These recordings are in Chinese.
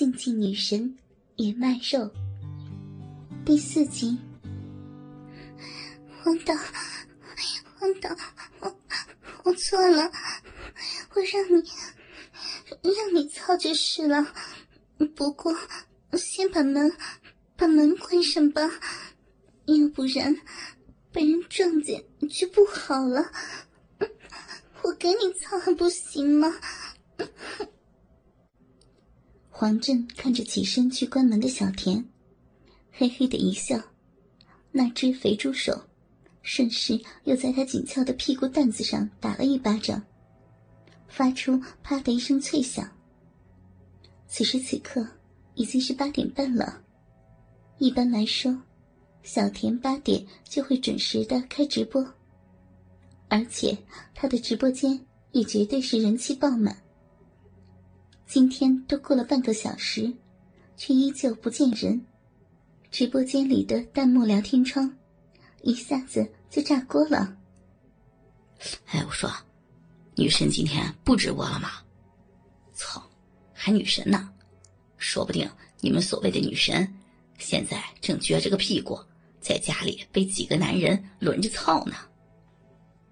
禁忌女神也卖肉第四集。黄导，黄导，我我错了，我让你让你操就是了。不过先把门把门关上吧，要不然被人撞见就不好了。我给你操还不行吗？黄振看着起身去关门的小田，嘿嘿的一笑，那只肥猪手顺势又在他紧俏的屁股蛋子上打了一巴掌，发出啪的一声脆响。此时此刻已经是八点半了，一般来说，小田八点就会准时的开直播，而且他的直播间也绝对是人气爆满。今天都过了半个小时，却依旧不见人。直播间里的弹幕聊天窗一下子就炸锅了。哎，我说，女神今天不直播了吗？操，还女神呢？说不定你们所谓的女神，现在正撅着个屁股在家里被几个男人轮着操呢。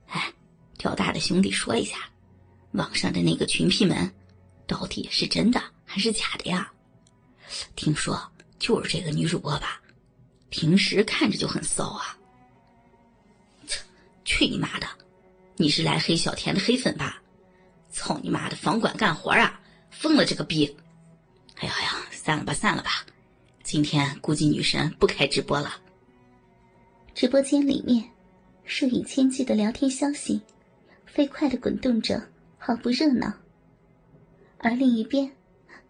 哎，钓大的兄弟说一下，网上的那个群批们。到底是真的还是假的呀？听说就是这个女主播吧，平时看着就很骚啊。去你妈的！你是来黑小田的黑粉吧？操你妈的，房管干活啊！疯了这个逼！哎呀呀，散了吧，散了吧！今天估计女神不开直播了。直播间里面，数以千计的聊天消息，飞快的滚动着，好不热闹。而另一边，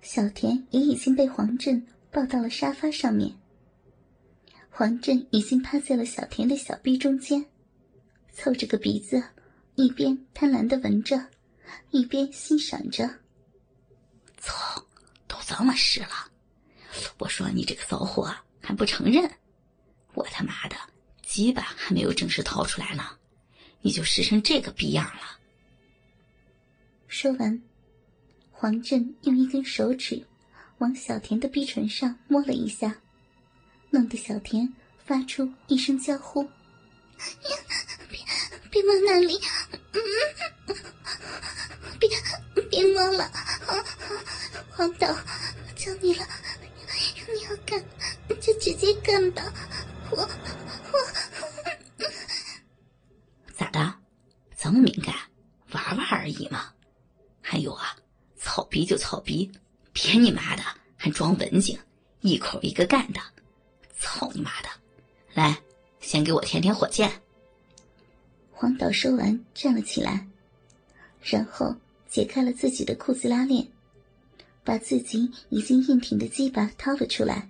小田也已经被黄振抱到了沙发上面。黄振已经趴在了小田的小臂中间，凑着个鼻子，一边贪婪的闻着，一边欣赏着。操，都这么湿了，我说你这个骚货还不承认？我他妈的鸡巴还没有正式掏出来呢，你就湿成这个逼样了。说完。黄振用一根手指往小田的逼唇上摸了一下，弄得小田发出一声娇呼：“别别摸那里，嗯别别摸了，黄导，求你了，你要干就直接干吧，我我咋的，这么敏感，玩玩而已嘛，还有啊。”草逼就草逼，别你妈的还装文静，一口一个干的，操你妈的！来，先给我舔舔火箭。黄导说完，站了起来，然后解开了自己的裤子拉链，把自己已经硬挺的鸡巴掏了出来。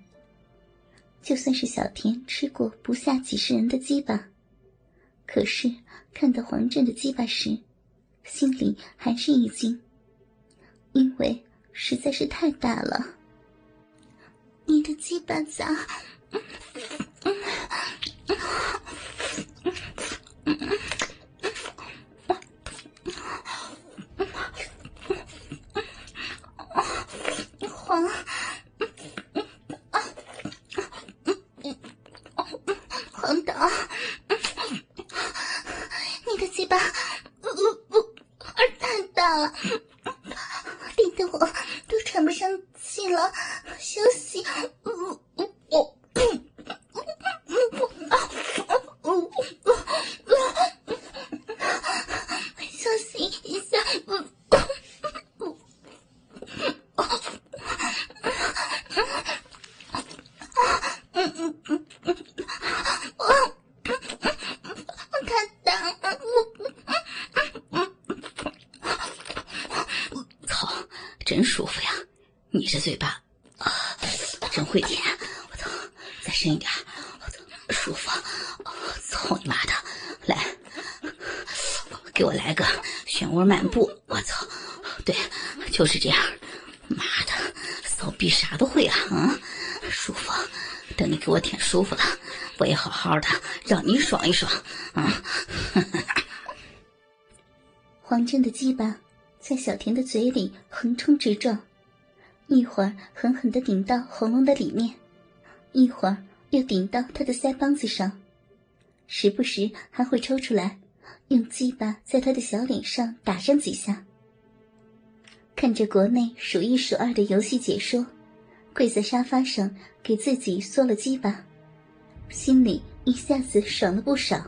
就算是小田吃过不下几十人的鸡巴，可是看到黄震的鸡巴时，心里还是一惊。因为实在是太大了，你的鸡巴咋？黄黄导，你的鸡巴不不太大了。我都喘不上气了，休息。真舒服呀，你这嘴巴啊，真会舔！我操，再深一点！我操，舒服！操你妈的！来，给我来个漩涡漫步！我操，对，就是这样！妈的，骚逼啥都会啊！啊，舒服！等你给我舔舒服了，我也好好的让你爽一爽！啊！黄振的鸡巴。在小田的嘴里横冲直撞，一会儿狠狠的顶到喉咙的里面，一会儿又顶到他的腮帮子上，时不时还会抽出来，用鸡巴在他的小脸上打上几下。看着国内数一数二的游戏解说，跪在沙发上给自己缩了鸡巴，心里一下子爽了不少。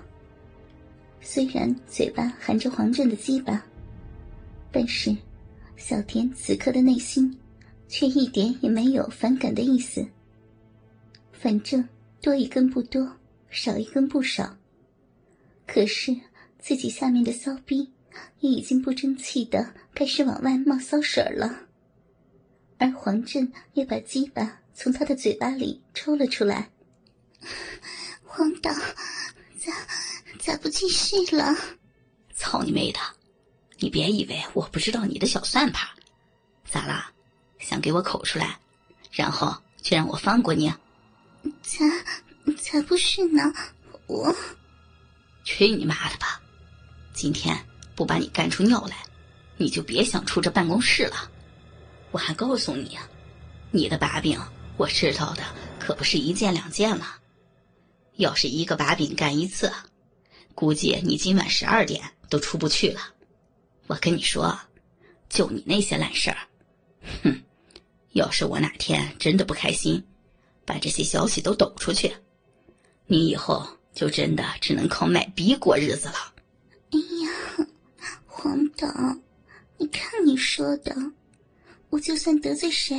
虽然嘴巴含着黄振的鸡巴，但是小田此刻的内心。却一点也没有反感的意思。反正多一根不多，少一根不少。可是自己下面的骚逼也已经不争气的开始往外冒骚水了，而黄振也把鸡巴从他的嘴巴里抽了出来。黄导，咋咋不继续了？操你妹的！你别以为我不知道你的小算盘，咋啦？想给我口出来，然后却让我放过你？才才不是呢！我去你妈的吧！今天不把你干出尿来，你就别想出这办公室了。我还告诉你啊，你的把柄我知道的可不是一件两件了。要是一个把柄干一次，估计你今晚十二点都出不去了。我跟你说，就你那些烂事儿，哼！要是我哪天真的不开心，把这些消息都抖出去，你以后就真的只能靠卖逼过日子了。哎呀，黄导，你看你说的，我就算得罪谁，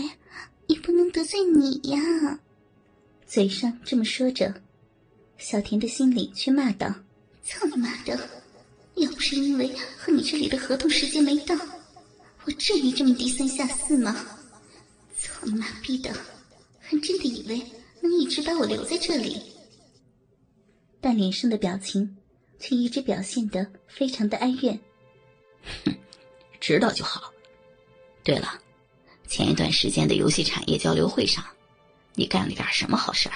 也不能得罪你呀。嘴上这么说着，小田的心里却骂道：“操你妈的！要不是因为和你这里的合同时间没到，我至于这么低三下四吗？”操你妈逼的，还真的以为能一直把我留在这里？但脸上的表情却一直表现得非常的哀怨。哼，知道就好。对了，前一段时间的游戏产业交流会上，你干了点什么好事儿？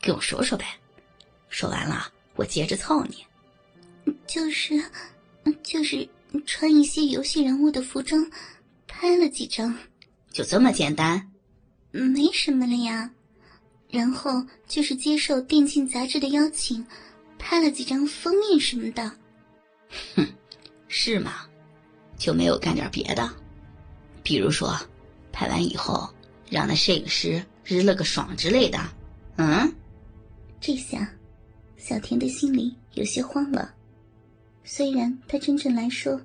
跟我说说呗。说完了，我接着操你。就是，就是穿一些游戏人物的服装，拍了几张。就这么简单？没什么了呀，然后就是接受电竞杂志的邀请，拍了几张封面什么的。哼，是吗？就没有干点别的？比如说，拍完以后让那摄影师日了个爽之类的？嗯？这下，小田的心里有些慌了。虽然他真正来说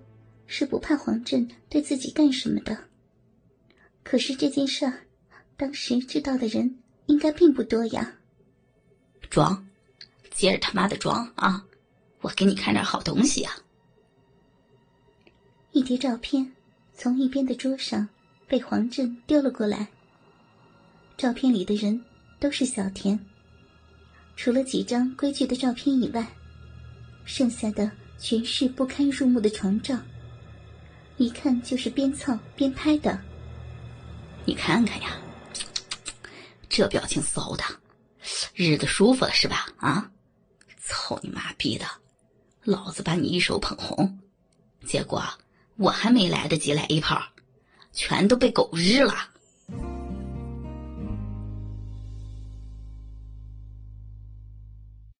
是不怕黄振对自己干什么的，可是这件事儿。当时知道的人应该并不多呀。装，接着他妈的装啊！我给你看点好东西啊！一叠照片从一边的桌上被黄振丢了过来。照片里的人都是小田，除了几张规矩的照片以外，剩下的全是不堪入目的床照，一看就是边操边拍的。你看看呀。这表情骚的，日子舒服了是吧？啊，操你妈逼的！老子把你一手捧红，结果我还没来得及来一炮，全都被狗日了。